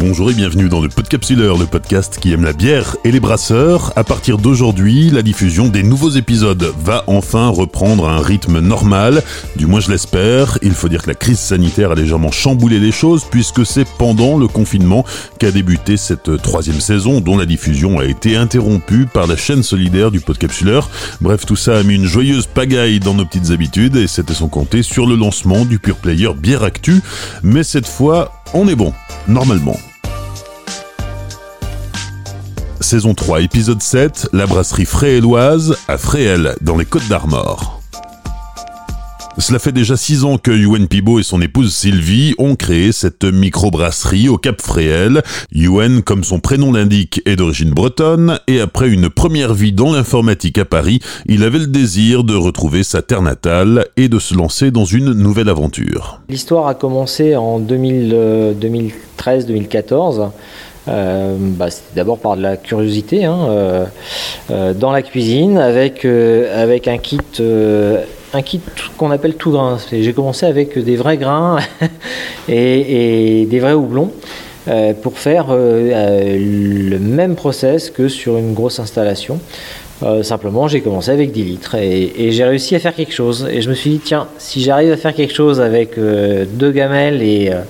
Bonjour et bienvenue dans le Podcapsuleur, le podcast qui aime la bière et les brasseurs. À partir d'aujourd'hui, la diffusion des nouveaux épisodes va enfin reprendre un rythme normal. Du moins je l'espère. Il faut dire que la crise sanitaire a légèrement chamboulé les choses puisque c'est pendant le confinement qu'a débuté cette troisième saison dont la diffusion a été interrompue par la chaîne solidaire du Podcapsuleur. Bref, tout ça a mis une joyeuse pagaille dans nos petites habitudes et c'était sans compter sur le lancement du Pure Player Bière Actu. Mais cette fois, on est bon, normalement. Saison 3, épisode 7, la brasserie Fréhelloise à Fréhel, dans les Côtes d'Armor. Cela fait déjà 6 ans que Yuen Pibo et son épouse Sylvie ont créé cette microbrasserie au Cap Fréhel. Yuen, comme son prénom l'indique, est d'origine bretonne et après une première vie dans l'informatique à Paris, il avait le désir de retrouver sa terre natale et de se lancer dans une nouvelle aventure. L'histoire a commencé en 2013-2014. Euh, bah, C'était d'abord par de la curiosité hein, euh, euh, dans la cuisine avec, un kit, qu'on appelle tout grain. J'ai commencé avec des vrais grains et, des vrais houblons pour faire le même process que sur une grosse installation. Euh, simplement, j'ai commencé avec 10 litres et, j'ai réussi à faire quelque chose. Et je me suis dit, tiens, si j'arrive à faire quelque chose avec euh, deux gamelles et, euh,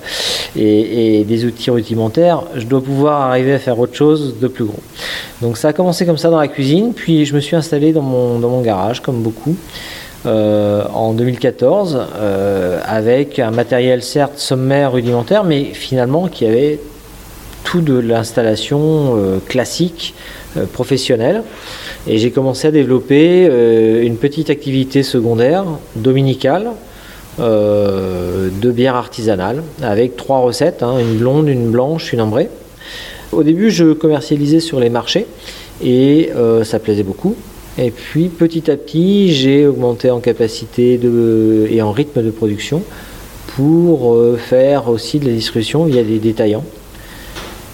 et, des outils rudimentaires, je dois pouvoir arriver à faire autre chose de plus gros. Donc ça a commencé comme ça dans la cuisine, puis je me suis installé dans mon, dans mon garage, comme beaucoup. en 2014 euh, avec un matériel certes sommaire rudimentaire mais finalement qui avait tout de l'installation euh, classique euh, professionnelle et j'ai commencé à développer euh, une petite activité secondaire dominicale de bière artisanale avec trois recettes, hein, une blonde, une blanche, une ambrée. Au début, je commercialisais sur les marchés et ça plaisait beaucoup. Et puis petit à petit, j'ai augmenté en capacité et en rythme de production pour faire aussi de la distribution via des détaillants.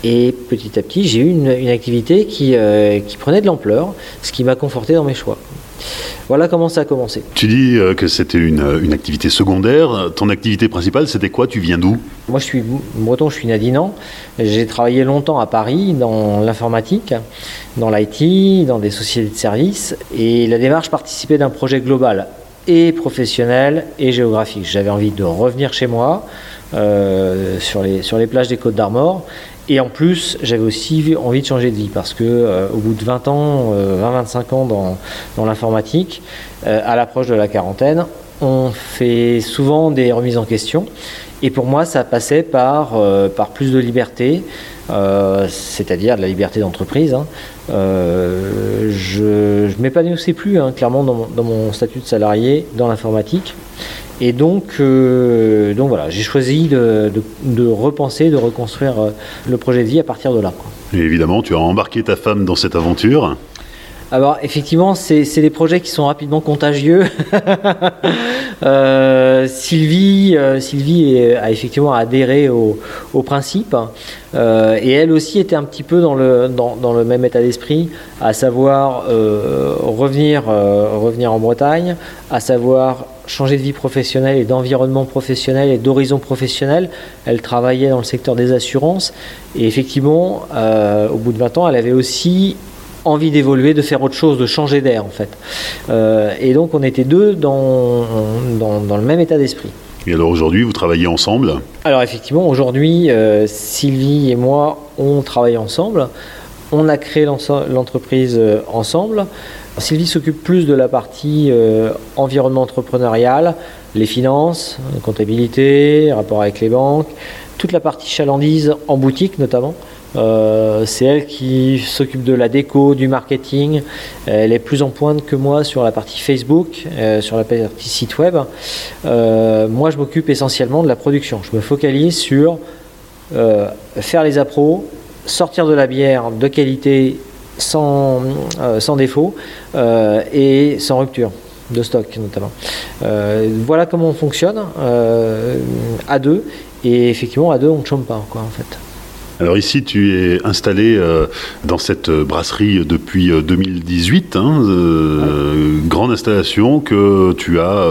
Et petit à petit, j'ai eu une, une activité qui, euh, qui prenait de l'ampleur, ce qui m'a conforté dans mes choix. Voilà comment ça a commencé. Tu dis euh, que c'était une, une activité secondaire. Ton activité principale, c'était quoi? Tu viens d'où? Moi, je suis breton, je suis nadinan. J'ai travaillé longtemps à Paris dans l'informatique, dans l'IT, dans des sociétés de services. Et la démarche participait d'un projet global et professionnel et géographique. J'avais envie de revenir chez moi, euh, sur, les, sur les plages des Côtes d'Armor. Et en plus, j'avais aussi envie de changer de vie parce que euh, au bout de 20 ans, euh, 20-25 ans dans, l'informatique, euh, à l'approche de la quarantaine, on fait souvent des remises en question. Et pour moi, ça passait par, euh, par plus de liberté, euh, c'est-à-dire de la liberté d'entreprise. hein. Euh, je ne m'épanouissais plus, hein, clairement, dans mon statut de salarié dans l'informatique. Et donc, euh, donc voilà, j'ai choisi de, de- de repenser, de reconstruire euh, le projet de vie à partir de là. Et évidemment, tu as embarqué ta femme dans cette aventure. Alors effectivement, c'est c'est des projets qui sont rapidement contagieux. Euh, Sylvie, euh, Sylvie est- a effectivement adhéré au, au principe euh, et elle aussi était un petit peu dans le, dans, dans le même état d'esprit, à savoir revenir, revenir en Bretagne, à savoir changer de vie professionnelle et d'environnement professionnel et d'horizon professionnel. Elle travaillait dans le secteur des assurances et effectivement, euh, au bout de 20 ans, elle avait aussi envie d'évoluer, de faire autre chose, de changer d'air en fait. Euh, et donc on était deux dans, dans, dans le même état d'esprit. Et alors aujourd'hui, vous travaillez ensemble? Alors effectivement, aujourd'hui, euh, Sylvie et moi, on travaille ensemble. On a créé l'entreprise ensemble. Sylvie s'occupe plus de la partie euh, environnement entrepreneurial, les finances, comptabilité, rapport avec les banques, toute la partie chalandise en boutique notamment. Euh, c'est elle qui s'occupe de la déco, du marketing. Elle est plus en pointe que moi sur la partie Facebook, euh, sur la partie site web. Moi, je m'occupe essentiellement de la production. Je me focalise sur faire les appros, sortir de la bière de qualité sans, euh, sans défaut euh, et sans rupture de stock notamment. Euh, voilà comment on fonctionne à deux et effectivement à deux on ne chôme pas quoi en fait. Alors ici, tu es installé euh, dans cette brasserie depuis 2018. Euh, hein, euh, grande installation que tu as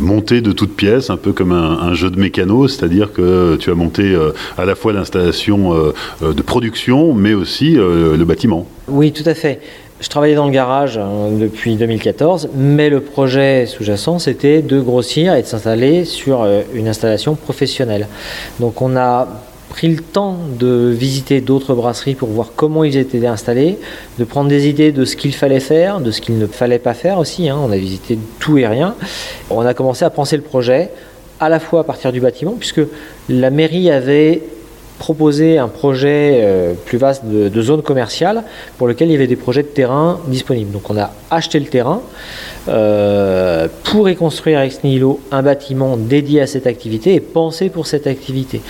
montée de toutes pièces, un peu comme un, jeu de mécano, c'est-à-dire que tu as monté à la fois l'installation de production, mais aussi le bâtiment. Oui, tout à fait. Je travaillais dans le garage hein, depuis 2014, mais le projet sous-jacent, c'était de grossir et de s'installer sur une installation professionnelle. Donc on a pris le temps de visiter d'autres brasseries pour voir comment ils étaient installés, de prendre des idées de ce qu'il fallait faire, de ce qu'il ne fallait pas faire aussi. Hein. On a visité tout et rien. On a commencé à penser le projet à la fois à partir du bâtiment, puisque la mairie avait proposé un projet euh, plus vaste de, zone commerciale pour lequel il y avait des projets de terrain disponibles. Donc on a acheté le terrain, euh, pour y construire ex nihilo un bâtiment dédié à cette activité et pensé pour cette activité.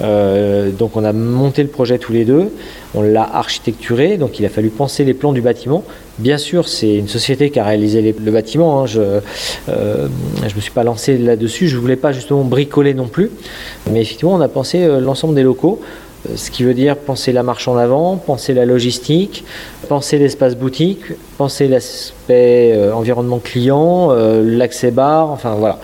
Euh, donc on a monté le projet tous les deux, on l'a architecturé, donc il a fallu penser les plans du bâtiment. Bien sûr, c'est une société qui a réalisé le bâtiment. Hein. je ne euh, me suis pas lancé là-dessus. Je ne voulais pas justement bricoler non plus. Mais effectivement, on a pensé l'ensemble des locaux. Euh, ce qui veut dire penser la marche en avant, penser la logistique, penser l'espace boutique, penser l'aspect euh, environnement client, euh, l'accès bar, enfin voilà.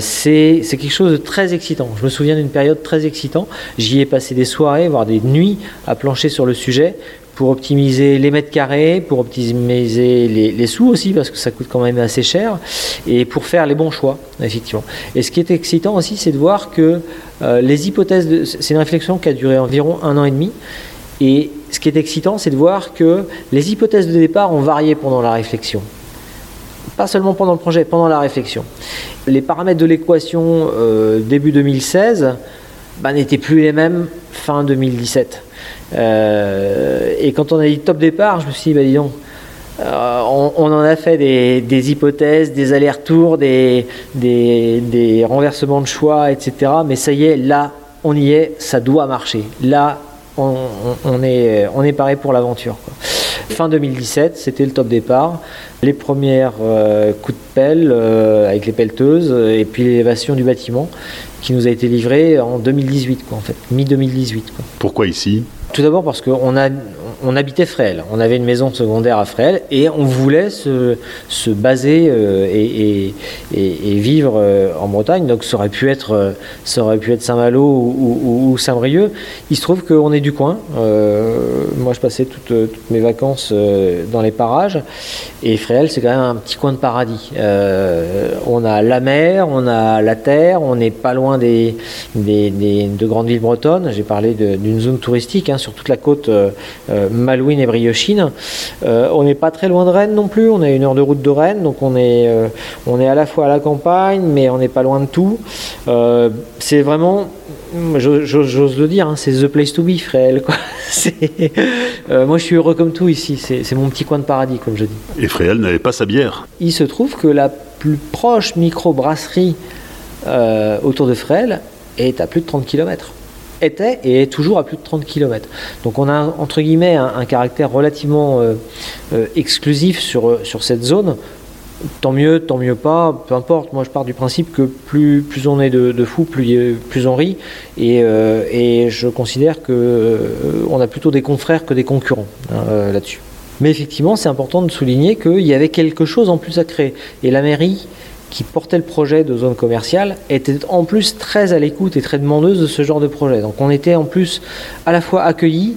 c'est quelque chose de très excitant. Je me souviens d'une période très excitante. J'y ai passé des soirées, voire des nuits à plancher sur le sujet pour optimiser les mètres carrés, pour optimiser les, sous aussi, parce que ça coûte quand même assez cher, et pour faire les bons choix, effectivement. Et ce qui est excitant aussi, c'est de voir que euh, les hypothèses, c'est une réflexion qui a duré environ un an et demi, et ce qui est excitant, c'est de voir que les hypothèses de départ ont varié pendant la réflexion. Pas seulement pendant le projet, pendant la réflexion. Les paramètres de l'équation euh, début 2016 bah, n'étaient plus les mêmes fin 2017. Euh, et quand on a dit top départ, je me suis dit, bah dis donc, euh, on, en a fait des, hypothèses, des allers-retours, des, des, renversements de choix, etc. Mais ça y est, là, on y est, ça doit marcher. Là, on, est, on est paré pour l'aventure. Fin 2017, c'était le top départ. Les premières euh, coups de pelle avec les pelleteuses et puis l'élévation du bâtiment qui nous a été livré en 2018, quoi, en fait, mi-2018. Pourquoi ici? Tout d'abord parce qu'on a, on habitait Fréhel, on avait une maison secondaire à Fréhel et on voulait se, se baser euh, et, vivre euh, en Bretagne. Donc ça aurait pu être, euh, Saint-Malo ou, Saint-Brieuc. Il se trouve qu'on est du coin. moi, je passais toutes, mes vacances dans les parages et Fréhel, c'est quand même un petit coin de paradis. on a la mer, on a la terre, on n'est pas loin des, des, de grandes villes bretonnes. J'ai parlé d'une zone touristique hein, sur toute la côte Malouine et Briochine. Euh, on n'est pas très loin de Rennes non plus, on a une heure de route de Rennes, donc on est, euh, on est à la fois à la campagne, mais on n'est pas loin de tout. Euh, c'est vraiment, j'ose le dire, hein, c'est the place to be, Fréhel. moi, je suis heureux comme tout ici, c'est mon petit coin de paradis, comme je dis. Et Fréhel n'avait pas sa bière Il se trouve que la plus proche microbrasserie autour de Fréhel est à plus de 30 km était et est toujours à plus de 30 km. Donc on a entre guillemets un, caractère relativement euh, euh, exclusif sur, euh, sur cette zone. Tant mieux, tant mieux pas, peu importe. Moi je pars du principe que plus, plus on est de, fous, plus, plus on rit. Et, et je considère qu'on on a plutôt des confrères que des concurrents hein, là-dessus. Mais effectivement, c'est important de souligner qu'il y avait quelque chose en plus à créer. Et la mairie qui portait le projet de zone commerciale était en plus très à l'écoute et très demandeuse de ce genre de projet. Donc on était en plus à la fois accueillis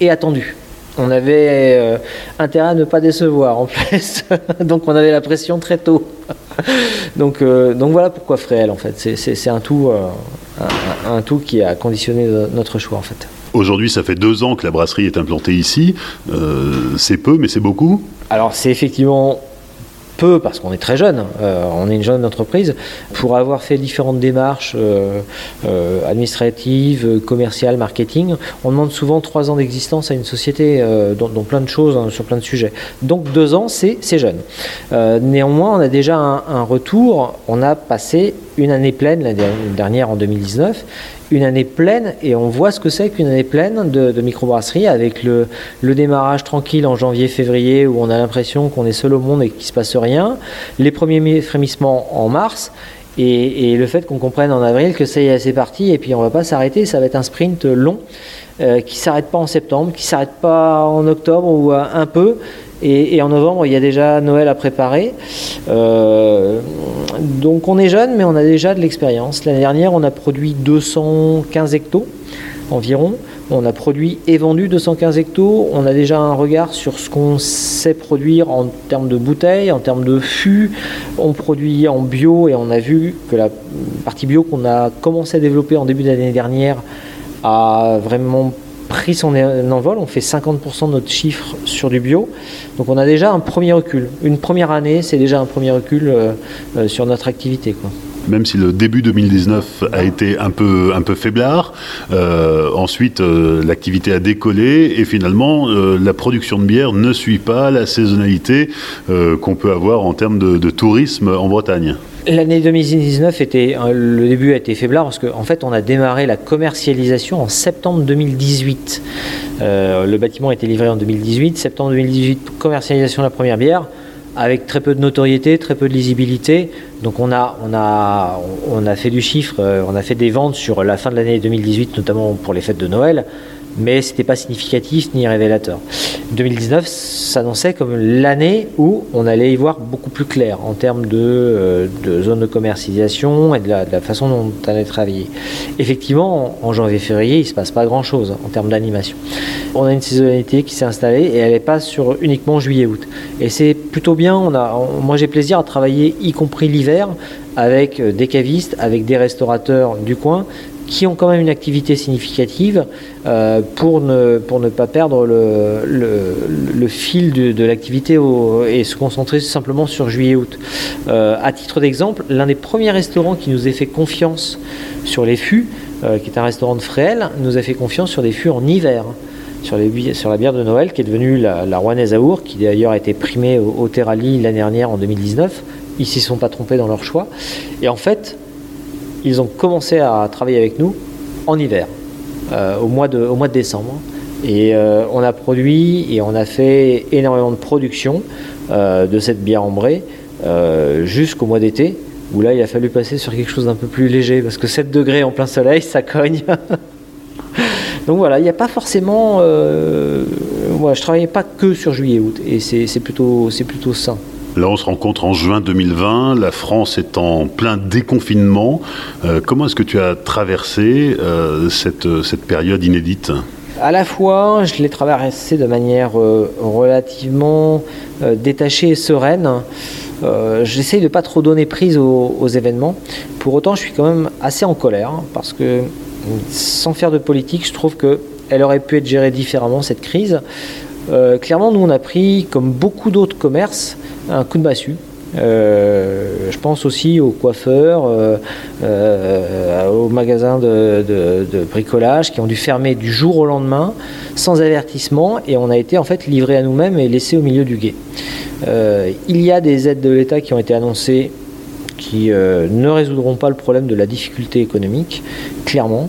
et attendus. On avait euh, intérêt à ne pas décevoir en plus. donc on avait la pression très tôt. donc, euh, donc voilà pourquoi Fréhel en fait. C'est un tout, euh, un, tout qui a conditionné notre choix en fait. Aujourd'hui, ça fait deux ans que la brasserie est implantée ici. c'est peu, mais c'est beaucoup. Alors c'est effectivement peu, parce qu'on est très jeune, euh, on est une jeune entreprise, pour avoir fait différentes démarches euh, euh, administratives, commerciales, marketing, on demande souvent trois ans d'existence à une société dans, plein de choses, hein, sur plein de sujets. Donc deux ans, c'est jeune. néanmoins, on a déjà un, retour, on a passé une année pleine, la dernière en 2019, une année pleine et on voit ce que c'est qu'une année pleine de, microbrasserie avec le, démarrage tranquille en janvier-février où on a l'impression qu'on est seul au monde et qu'il ne se passe rien, les premiers frémissements en mars Et, le fait qu'on comprenne en avril que ça y est, c'est parti, et puis on va pas s'arrêter, ça va être un sprint long euh, qui s'arrête pas en septembre, qui s'arrête pas en octobre ou un peu. Et, en novembre, il y a déjà Noël à préparer. Euh, donc on est jeune, mais on a déjà de l'expérience. L'année dernière, on a produit 215 hectos environ. On a produit et vendu 215 hectos. On a déjà un regard sur ce qu'on sait produire en termes de bouteilles, en termes de fûts. On produit en bio et on a vu que la partie bio qu'on a commencé à développer en début d'année dernière a vraiment pris son envol. On fait 50% de notre chiffre sur du bio. Donc on a déjà un premier recul. Une première année, c'est déjà un premier recul euh, euh, sur notre activité. Même si le début 2019 a été un peu, faiblard. Euh, ensuite, euh, l'activité a décollé et finalement, euh, la production de bière ne suit pas la saisonnalité qu'on peut avoir en termes de, tourisme en Bretagne. L'année 2019 était, le début a été faiblard parce qu'en en fait, on a démarré la commercialisation en septembre 2018. le bâtiment a été livré en 2018. Septembre 2018, commercialisation de la première bière avec très peu de notoriété, très peu de lisibilité. Donc on a, on a, fait du chiffre, euh, on a fait des ventes sur la fin de l'année 2018, notamment pour les fêtes de Noël mais ce n'était pas significatif ni révélateur. 2019 s'annonçait comme l'année où on allait y voir beaucoup plus clair en termes de, euh, de zone de commercialisation et de la, façon dont on allait travailler. Effectivement, en, janvier-février, il ne se passe pas grand-chose en termes d'animation. On a une saisonnalité qui s'est installée et elle n'est pas sur uniquement juillet-août. Et c'est plutôt bien, on a, moi j'ai plaisir à travailler, y compris l'hiver, avec euh, des cavistes, avec des restaurateurs du coin qui ont quand même une activité significative euh, pour, ne, pour ne pas perdre le, le, fil de, l'activité et se concentrer simplement sur juillet-août. Euh, à titre d'exemple, l'un des premiers restaurants qui nous a fait confiance sur les fûts, euh, qui est un restaurant de Fréhel, nous a fait confiance sur des fûts en hiver. Sur, les, sur la bière de Noël, qui est devenue la, la Rouennaise Aour, qui d'ailleurs a été primée au, au Terrali l'année dernière en 2019. Ils s'y sont pas trompés dans leur choix. Et en fait, ils ont commencé à travailler avec nous en hiver, euh, au, mois de, décembre. Et euh, on a produit et on a fait énormément de production euh, de cette bière ambrée jusqu'au mois d'été, où là il a fallu passer sur quelque chose d'un peu plus léger, parce que 7 degrés en plein soleil, ça cogne. Donc voilà, il n'y a pas forcément... Moi, je travaillais pas que sur juillet-août, et c'est plutôt, plutôt sain. Là, on se rencontre en juin 2020. La France est en plein déconfinement. Euh, comment est-ce que tu as traversé euh, cette, cette période inédite? À la fois, je l'ai traversé de manière euh, relativement détachée et sereine. J'essaye de ne pas trop donner prise aux, événements. Pour autant, je suis quand même assez en colère parce que, sans faire de politique, je trouve qu'elle aurait pu être gérée différemment, cette crise. Clairement, nous, on a pris, comme beaucoup d'autres commerces, un coup de massue. Euh, je pense aussi aux coiffeurs, euh, euh, aux magasins de, bricolage qui ont dû fermer du jour au lendemain sans avertissement et on a été en fait livré à nous-mêmes et laissé au milieu du guet. il y a des aides de l'État qui ont été annoncées qui ne résoudront pas le problème de la difficulté économique, clairement.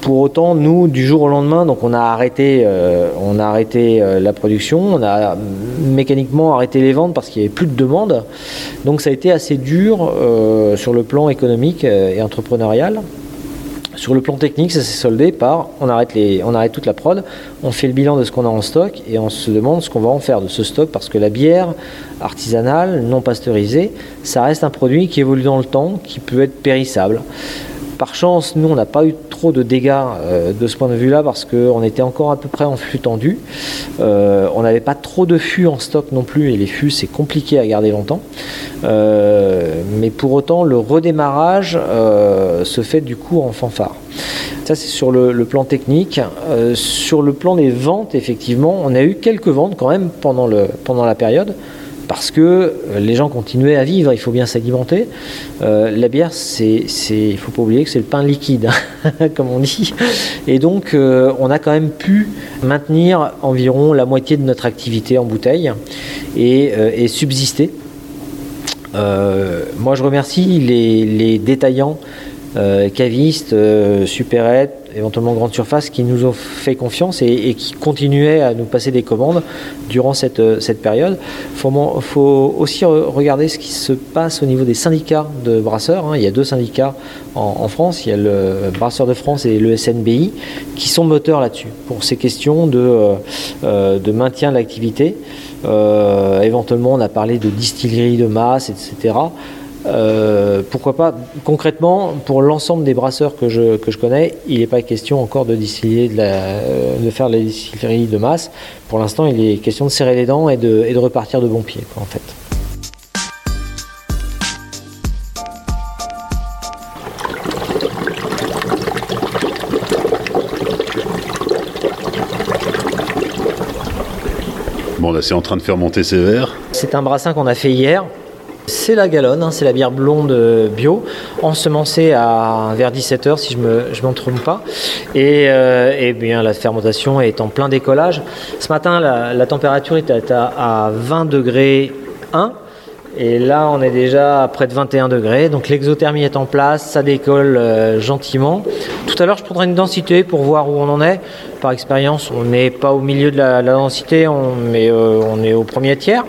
Pour autant, nous, du jour au lendemain, on a arrêté, euh, euh, la production, on a mécaniquement arrêté les ventes parce qu'il n'y avait plus de demande. Donc ça a été assez dur euh, sur le plan économique et entrepreneurial. Sur le plan technique, ça s'est soldé par on arrête, les, on arrête toute la prod, on fait le bilan de ce qu'on a en stock et on se demande ce qu'on va en faire de ce stock parce que la bière artisanale, non pasteurisée, ça reste un produit qui évolue dans le temps, qui peut être périssable. Par chance, nous, on n'a pas eu trop de dégâts euh, de ce point de vue-là parce qu'on était encore à peu près en flux tendu. Euh, on n'avait pas trop de fûts en stock non plus et les fûts, c'est compliqué à garder longtemps. Euh, mais pour autant, le redémarrage se fait du coup en fanfare. Ça, c'est sur le, plan technique. sur le plan des ventes, effectivement, on a eu quelques ventes quand même pendant la période parce que euh, les gens continuaient à vivre, il faut bien s'alimenter. Euh, la bière, c'est, il ne faut pas oublier que c'est le pain liquide, hein, comme on dit. Et donc, euh, on a quand même pu maintenir environ la moitié de notre activité en bouteille et, subsister. moi, je remercie les, les détaillants, cavistes, supérettes, éventuellement grande surface, qui nous ont fait confiance et, qui continuaient à nous passer des commandes durant cette, cette période. Il faut, aussi regarder ce qui se passe au niveau des syndicats de brasseurs. Hein. Il y a deux syndicats en, France, il y a le Brasseur de France et le SNBI, qui sont moteurs là-dessus, pour ces questions de, de maintien de l'activité. éventuellement, on a parlé de distillerie de masse, etc. Euh, pourquoi pas? Concrètement, pour l'ensemble des brasseurs que je, que je connais, il n'est pas question encore de distiller, de, euh, de faire la distillerie de masse. Pour l'instant, il est question de serrer les dents et de, et de repartir de bon pied, en fait. Bon, là, c'est en train de faire monter ses verres. C'est un brassin qu'on a fait hier. C'est la galonne, hein, c'est la bière blonde euh, bio, ensemencée à vers 17h si je ne me, m'en trompe pas. Euh, et, bien la fermentation est en plein décollage. Ce matin, la, température était à, à 20 degrés 1. Et là, on est déjà à près de 21 degrés. Donc l'exothermie est en place, ça décolle euh, gentiment. Tout à l'heure, je prendrai une densité pour voir où on en est. Par expérience, on n'est pas au milieu de la, densité, mais on est au premier tiers.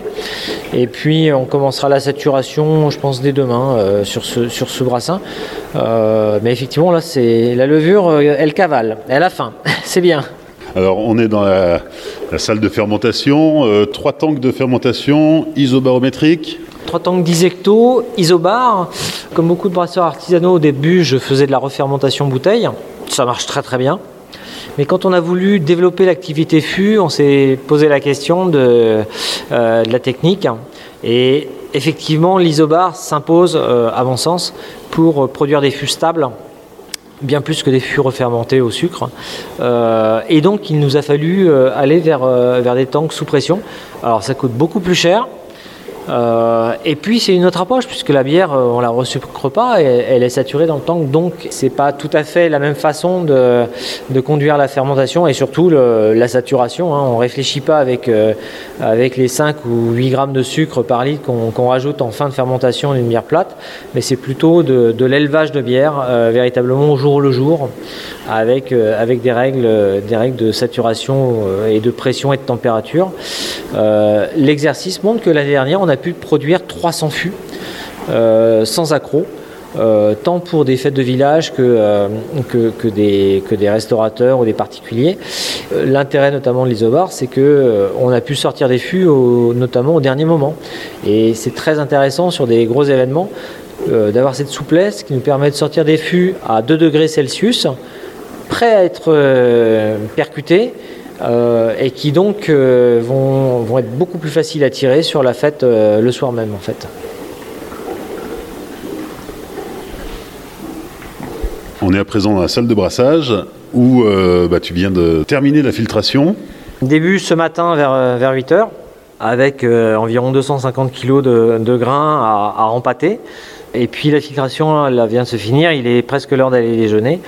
Et puis on commencera la saturation, je pense, dès demain euh, sur, ce, sur ce brassin. Euh, mais effectivement, là, c'est la levure, euh, elle cavale, elle a faim, c'est bien. Alors on est dans la, salle de fermentation, trois tanks de fermentation isobarométrique. 10 hecto, isobar. Comme beaucoup de brasseurs artisanaux, au début, je faisais de la refermentation bouteille. Ça marche très très bien. Mais quand on a voulu développer l'activité fût, on s'est posé la question de, euh, la technique. Et effectivement, l'isobar s'impose, euh, à mon sens, pour produire des fûts stables bien plus que des fûts refermentés au sucre. Euh, et donc, il nous a fallu aller vers, vers des tanks sous pression. Alors, ça coûte beaucoup plus cher, euh, et puis c'est une autre approche puisque la bière euh, on la resucre pas et elle est saturée dans le tank donc c'est pas tout à fait la même façon de, conduire la fermentation et surtout la saturation. Hein. On réfléchit pas avec, euh, avec les 5 ou 8 grammes de sucre par litre qu'on rajoute en fin de fermentation d'une bière plate, mais c'est plutôt de, l'élevage de bière véritablement au jour le jour avec, avec des, règles, des règles de saturation et de pression et de température. L'exercice montre que l'année dernière on a pu produire 300 fûts euh, sans accroc. Euh, tant pour des fêtes de village que, euh, des, restaurateurs ou des particuliers. L'intérêt notamment de l'isobar, c'est que on a pu sortir des fûts notamment au dernier moment. Et c'est très intéressant sur des gros événements d'avoir cette souplesse qui nous permet de sortir des fûts à 2 degrés Celsius, prêts à être percutés euh, et qui donc euh, vont, vont, être beaucoup plus faciles à tirer sur la fête euh, le soir même en fait. On est à présent dans la salle de brassage où bah, tu viens de terminer la filtration. Début ce matin vers, vers 8h avec environ 250 kg de, de grains à, à empâter. Et puis la filtration vient de se finir, il est presque l'heure d'aller déjeuner.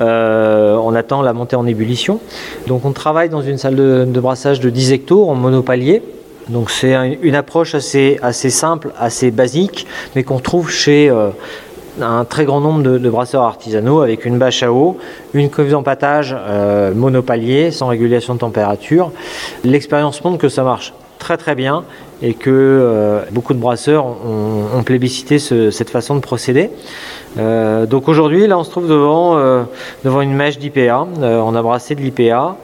Euh, on attend la montée en ébullition. Donc on travaille dans une salle de, brassage de 10 hectares en monopalier. Donc c'est une approche assez, assez simple, assez basique, mais qu'on trouve chez euh, un très grand nombre de, brasseurs artisanaux avec une bâche à eau, une cuve d'empattage euh, monopalier sans régulation de température. L'expérience montre que ça marche très très bien et que euh, beaucoup de brasseurs ont, plébiscité cette façon de procéder. Euh, donc aujourd'hui, là, on se trouve devant, euh, devant une mèche d'IPA. on a brassé de l'IPA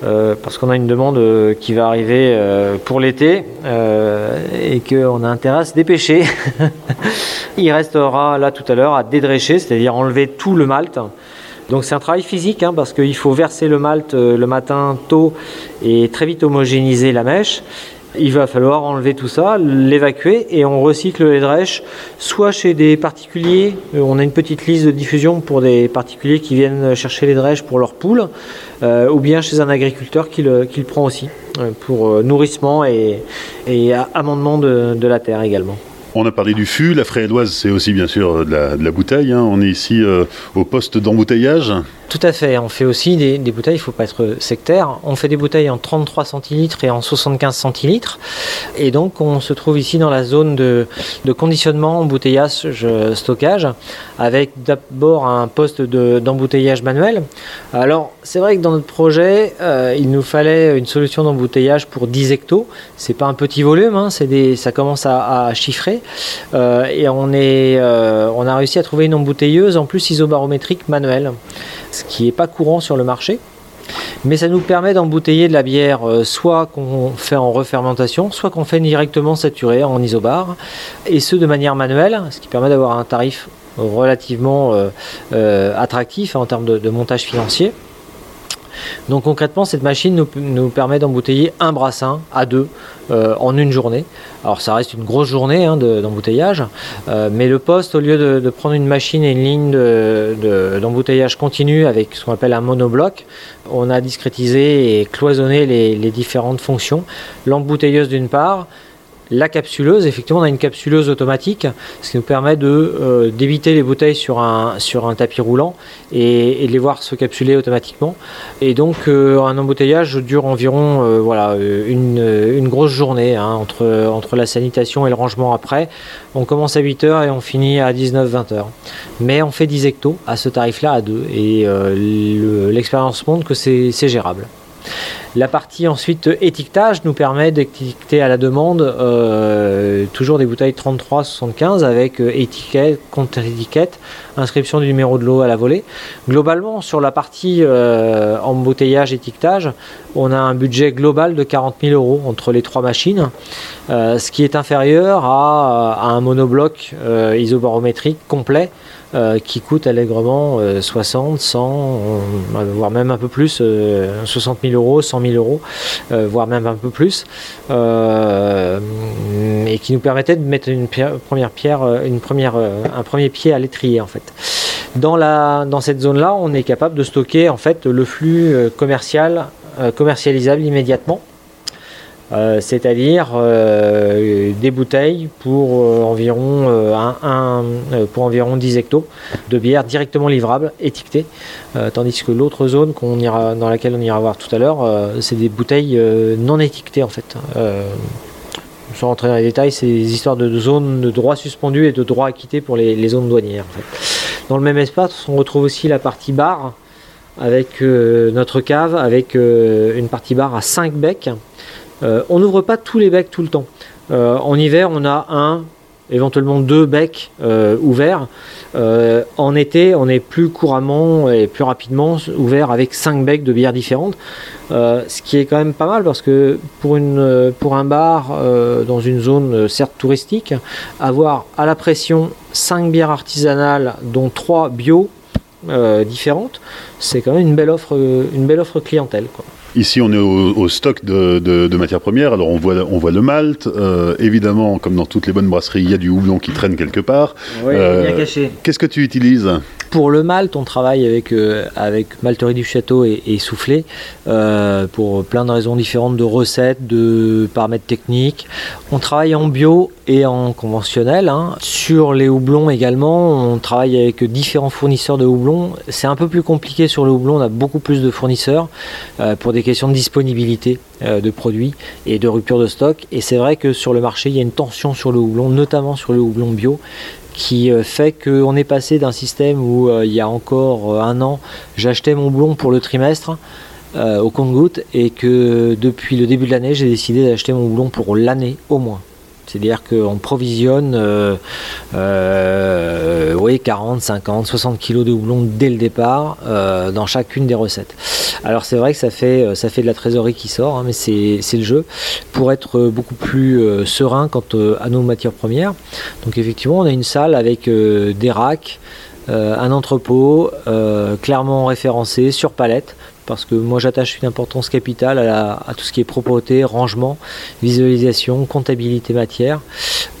parce qu'on a une demande qui va arriver pour l'été et qu'on a intérêt à se dépêcher. Il restera là tout à l'heure à dédrécher, c'est-à-dire enlever tout le malt. Donc c'est un travail physique hein, parce qu'il faut verser le malt le matin tôt et très vite homogénéiser la mèche il va falloir enlever tout ça, l'évacuer et on recycle les drèches soit chez des particuliers, euh, on a une petite liste de diffusion pour des particuliers qui viennent chercher les drèches pour leurs poules, euh, ou bien chez un agriculteur qui le, prend aussi euh, pour nourrissement et, amendement de, la terre également. On a parlé du fût, la fréloise c'est aussi bien sûr de la, bouteille, hein. on est ici au poste d'embouteillage. Tout à fait. On fait aussi des, bouteilles, il ne faut pas être sectaire. On fait des bouteilles en 33 centilitres et en 75 centilitres. Et donc, on se trouve ici dans la zone de, conditionnement, embouteillage, stockage, avec d'abord un poste d'embouteillage manuel. Alors, c'est vrai que dans notre projet, euh, il nous fallait une solution d'embouteillage pour 10 hectos. C'est pas un petit volume, hein, des, ça commence à, chiffrer. Euh, et on, euh, on a réussi à trouver une embouteilleuse en plus isobarométrique manuelle ce qui n'est pas courant sur le marché. Mais ça nous permet d'embouteiller de la bière euh, soit qu'on fait en refermentation, soit qu'on fait directement saturé en isobar, et ce de manière manuelle, ce qui permet d'avoir un tarif relativement euh, euh, attractif en termes de montage financier. Donc concrètement, cette machine nous, permet d'embouteiller un brassin à deux euh, en une journée. Alors ça reste une grosse journée hein, d'embouteillage, euh, mais le poste, au lieu de, prendre une machine et une ligne d'embouteillage continu avec ce qu'on appelle un monobloc, on a discrétisé et cloisonné les différentes fonctions. L'embouteilleuse d'une part, la capsuleuse, effectivement, on a une capsuleuse automatique, ce qui nous permet de euh, d'éviter les bouteilles sur un, tapis roulant et, de les voir se capsuler automatiquement. Et donc, euh, un embouteillage dure environ euh, voilà, une, grosse journée hein, entre, entre la sanitation et le rangement après. On commence à 8h et on finit à 19-20h. Mais on fait 10 hectos à ce tarif-là à 2 et l'expérience montre que c'est gérable. La partie ensuite étiquetage nous permet d'étiqueter à la demande euh, toujours des bouteilles 33-75 avec euh, étiquette, contre-étiquette, inscription du numéro de l'eau à la volée. Globalement, sur la partie euh, embouteillage, étiquetage, on a un budget global de 40 000 euros entre les trois machines, ce qui est inférieur à, à un monobloc isobarométrique complet euh, qui coûte allègrement 60, 100, voire même un peu plus, 60 000 euros, 100 000 euros, euh, voire même un peu plus, euh, et qui nous permettait de mettre une première pierre, une première, un premier pied à l'étrier en fait. Dans, la, dans cette zone-là, on est capable de stocker en fait le flux commercial, commercialisable immédiatement. Euh, c'est-à-dire euh, des bouteilles pour, euh, environ, un, pour environ 10 hectos de bière directement livrable, étiquetée, tandis que l'autre zone dans laquelle on ira voir tout à l'heure, c'est des bouteilles non étiquetées en fait. sans rentrer dans les détails, c'est des histoires de, zones de droits suspendus et de droits acquittés pour les, zones douanières. Dans le même espace, on retrouve aussi la partie bar avec notre cave, avec une partie bar à 5 becs euh, on n'ouvre pas tous les becs tout le temps. Euh, en hiver, on a un, éventuellement deux becs euh, ouverts. en été, on est plus couramment et plus rapidement ouvert avec cinq becs de bières différentes, ce qui est quand même pas mal parce que pour, une, pour un bar dans une zone certes touristique, avoir à la pression cinq bières artisanales, dont trois bio différentes, c'est quand même une belle offre, une belle offre clientèle. Ici, on est au, stock de, matières premières. Alors, on voit, on voit le malt. Euh, évidemment, comme dans toutes les bonnes brasseries, il y a du houblon qui traîne quelque part. Oui, bien euh, caché. Qu'est-ce que tu utilises? Pour le malt, on travaille avec, euh, avec Malterie du Château et, Soufflé euh, pour plein de raisons différentes de recettes, de paramètres techniques. On travaille en bio et en conventionnel. Hein. Sur les houblons également, on travaille avec différents fournisseurs de houblons. C'est un peu plus compliqué sur le houblon, on a beaucoup plus de fournisseurs euh, pour des questions de disponibilité de produits et de rupture de stock. Et c'est vrai que sur le marché, il y a une tension sur le houblon, notamment sur le houblon bio qui euh, fait qu'on est passé d'un système où euh, il y a encore euh, un an, j'achetais mon blond pour le trimestre au compte-goutte et que depuis le début de l'année, j'ai décidé d'acheter mon blond pour l'année au moins. C'est-à-dire qu'on provisionne euh, euh, oui, 40, 50, 60 kg de houblon dès le départ euh, dans chacune des recettes. Alors c'est vrai que ça fait, fait de la trésorerie qui sort, hein, mais c'est le jeu pour être beaucoup plus serein quant à nos matières premières. Donc effectivement, on a une salle avec des racks, un entrepôt clairement référencé sur palette parce que moi j'attache une importance capitale à, tout ce qui est propreté, rangement, visualisation, comptabilité matière.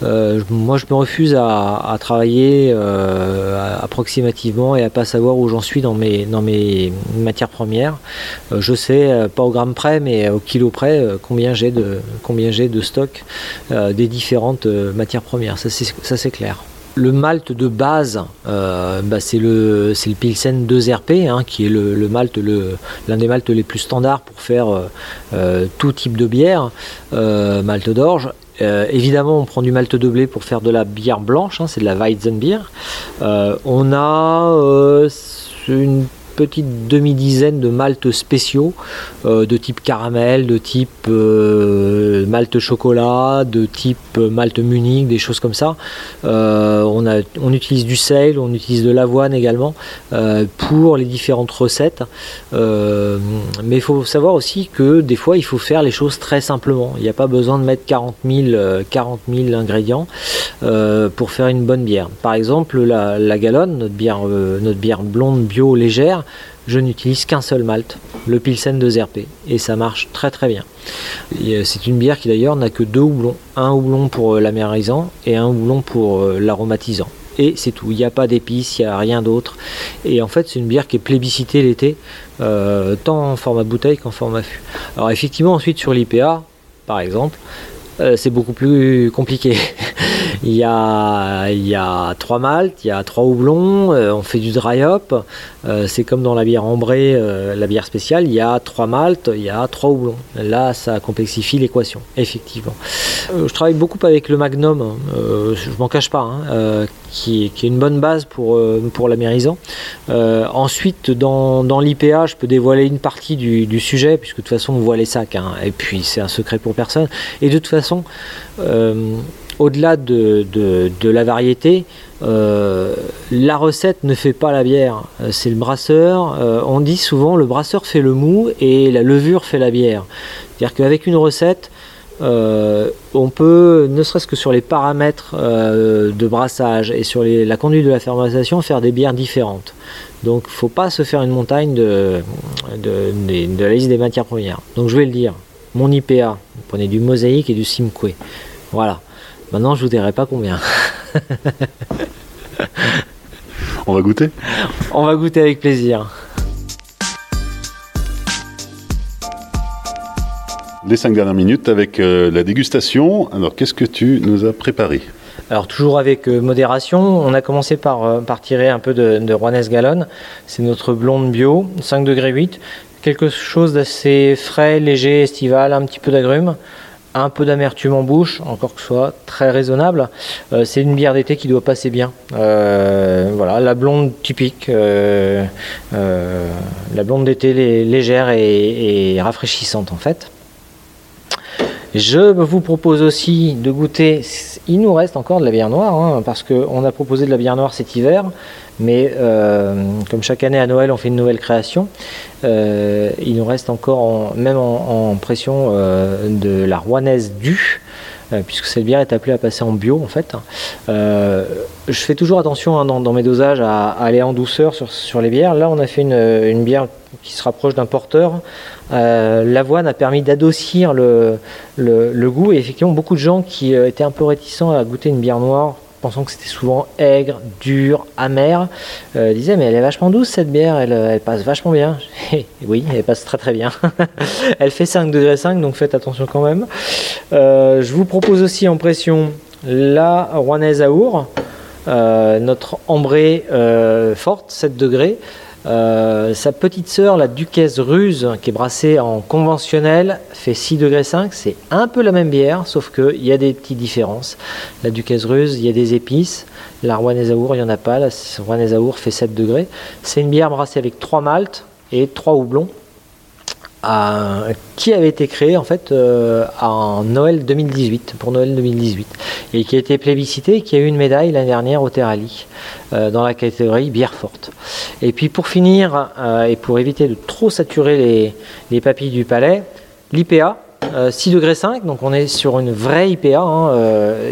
Euh, moi je me refuse à, travailler euh, approximativement et à pas savoir où j'en suis dans mes, dans mes matières premières. Euh, je sais, pas au gramme près, mais au kilo près, combien j'ai de, combien j'ai de stock des différentes matières premières. Ça c'est clair. Le malt de base, euh, bah, c'est le, Pilsen 2RP, hein, qui est le, l'un des maltes les plus standards pour faire euh, euh, tout type de bière, malt d'orge. évidemment, on prend du malt de blé pour faire de la bière blanche, hein, c'est de la Weizenbier. on a une petite demi-dizaine de maltes spéciaux euh, de type caramel, de type euh, malte chocolat, de type euh, malte Munich, des choses comme ça. on, a, on utilise du sel, on utilise de l'avoine également pour les différentes recettes. mais il faut savoir aussi que des fois il faut faire les choses très simplement. Il n'y a pas besoin de mettre 40 000, 40 000 ingrédients pour faire une bonne bière. Par exemple, la, la Galonne, notre bière, notre bière blonde bio légère, je n'utilise qu'un seul malt, le Pilsen de Zerp, et ça marche très très bien. Euh, c'est une bière qui d'ailleurs n'a que deux houblons, un houblon pour euh, l'amérisant et un houblon pour euh, l'aromatisant. Et c'est tout, il n'y a pas d'épices, il n'y a rien d'autre. Et en fait, c'est une bière qui est plébiscitée l'été, tant en format bouteille qu'en format fût. Alors effectivement, ensuite sur l'IPA, par exemple, c'est beaucoup plus compliqué. Il y a, il y a trois maltes, il y a trois houblons, euh, on fait du dry hop. Euh, c'est comme dans la bière ambrée, euh, la bière spéciale, il y a trois maltes, il y a trois houblons. Là, ça complexifie l'équation, effectivement. je travaille beaucoup avec le Magnum, hein. je m'en cache pas, hein, qui, est une bonne base pour, pour l'amérisant. ensuite, dans, dans l'IPA, je peux dévoiler une partie du, sujet, puisque de toute façon, on voit les sacs, hein. et puis c'est un secret pour personne. Et de toute façon, au-delà de, la variété, euh, la recette ne fait pas la bière, euh, c'est le brasseur. Euh, on dit souvent le brasseur fait le mou et la levure fait la bière. C'est-à-dire qu'avec une recette, on peut, ne serait-ce que sur les paramètres de brassage et sur la conduite de la fermentation, faire des bières différentes. Donc il ne faut pas se faire une montagne de, de, la liste des matières premières. Donc je vais le dire, mon IPA, vous prenez du mosaïque et du simquet. Voilà. Maintenant, je vous dirai pas combien. On va goûter? On va goûter avec plaisir. Les cinq dernières minutes avec euh, la dégustation. Alors, qu'est-ce que tu nous as préparé? Alors toujours avec euh, modération, on a commencé par, euh, par tirer un peu de, de Rouennaise Galonne. C'est notre blonde bio, 5 degrés 8. Quelque chose d'assez frais, léger, estival, un petit peu d'agrumes un peu d'amertume en bouche, encore que ce soit très raisonnable. Euh, c'est une bière d'été qui doit passer bien. Euh, voilà, la blonde typique, euh, la blonde d'été légère et, rafraîchissante en fait. Je vous propose aussi de goûter, il nous reste encore de la bière noire, hein, parce qu'on a proposé de la bière noire cet hiver, mais comme chaque année à Noël on fait une nouvelle création, euh, il nous reste encore, même en, pression, euh, de la rouanaise du, euh, puisque cette bière est appelée à passer en bio en fait. je fais toujours attention hein, dans, mes dosages à, aller en douceur sur, les bières. Là, on a fait une, bière qui se rapproche d'un porteur. L'avoine a permis d'adossir le, le, goût et effectivement beaucoup de gens qui étaient un peu réticents à goûter une bière noire que c'était souvent aigre, dur, amer, euh, disait mais elle est vachement douce cette bière, elle, elle passe vachement bien. oui, elle passe très très bien. elle fait 5 degrés 5, donc faites attention quand même. Euh, je vous propose aussi en pression la Rouennaise Our, euh, notre ambrée euh, forte, 7 degrés. Euh, sa petite sœur, la Duquesse Ruse, qui est brassée en conventionnel, fait 6 degrés 5. C'est un peu la même bière, sauf qu'il y a des petites différences. La Duquesse Ruse, il y a des épices. La Rouennaise il n'y en a pas. La Rouennaise fait 7 degrés. C'est une bière brassée avec 3 maltes et 3 houblons qui avait été créé en fait euh, en Noël 2018, pour Noël 2018, et qui a été plébiscité et qui a eu une médaille l'année dernière au Terrali euh, dans la catégorie bière forte. Et puis pour finir, euh, et pour éviter de trop saturer les, papilles du palais, l'IPA, 6 degrés 5, donc on est sur une vraie IPA, hein,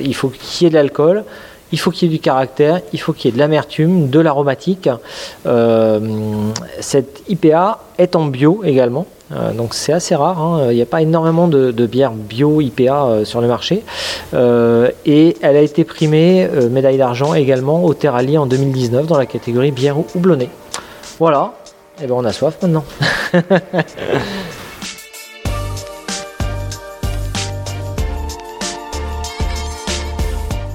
il faut qu'il y ait de l'alcool, il faut qu'il y ait du caractère, il faut qu'il y ait de l'amertume, de l'aromatique. cette IPA est en bio également, euh, donc c'est assez rare, hein. il n'y a pas énormément de, bières bio IPA euh, sur le marché. Euh, et elle a été primée médaille d'argent également au Terrali en 2019 dans la catégorie bière houblonnée. Voilà, et eh ben on a soif maintenant.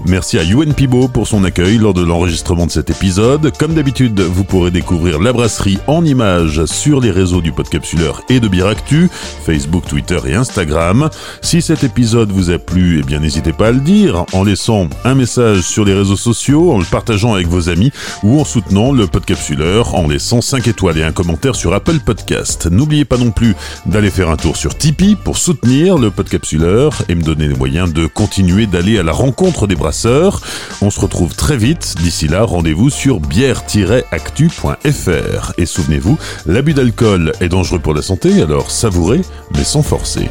Merci à Yuen Pibo pour son accueil lors de l'enregistrement de cet épisode. Comme d'habitude, vous pourrez découvrir la brasserie en images sur les réseaux du Podcapsuleur et de Biractu, Facebook, Twitter et Instagram. Si cet épisode vous a plu, eh bien n'hésitez pas à le dire en laissant un message sur les réseaux sociaux, en le partageant avec vos amis ou en soutenant le Podcapsuleur en laissant 5 étoiles et un commentaire sur Apple Podcast. N'oubliez pas non plus d'aller faire un tour sur Tipeee pour soutenir le Podcapsuleur et me donner les moyens de continuer d'aller à la rencontre des On se retrouve très vite. D'ici là, rendez-vous sur bière-actu.fr. Et souvenez-vous, l'abus d'alcool est dangereux pour la santé, alors savourez, mais sans forcer.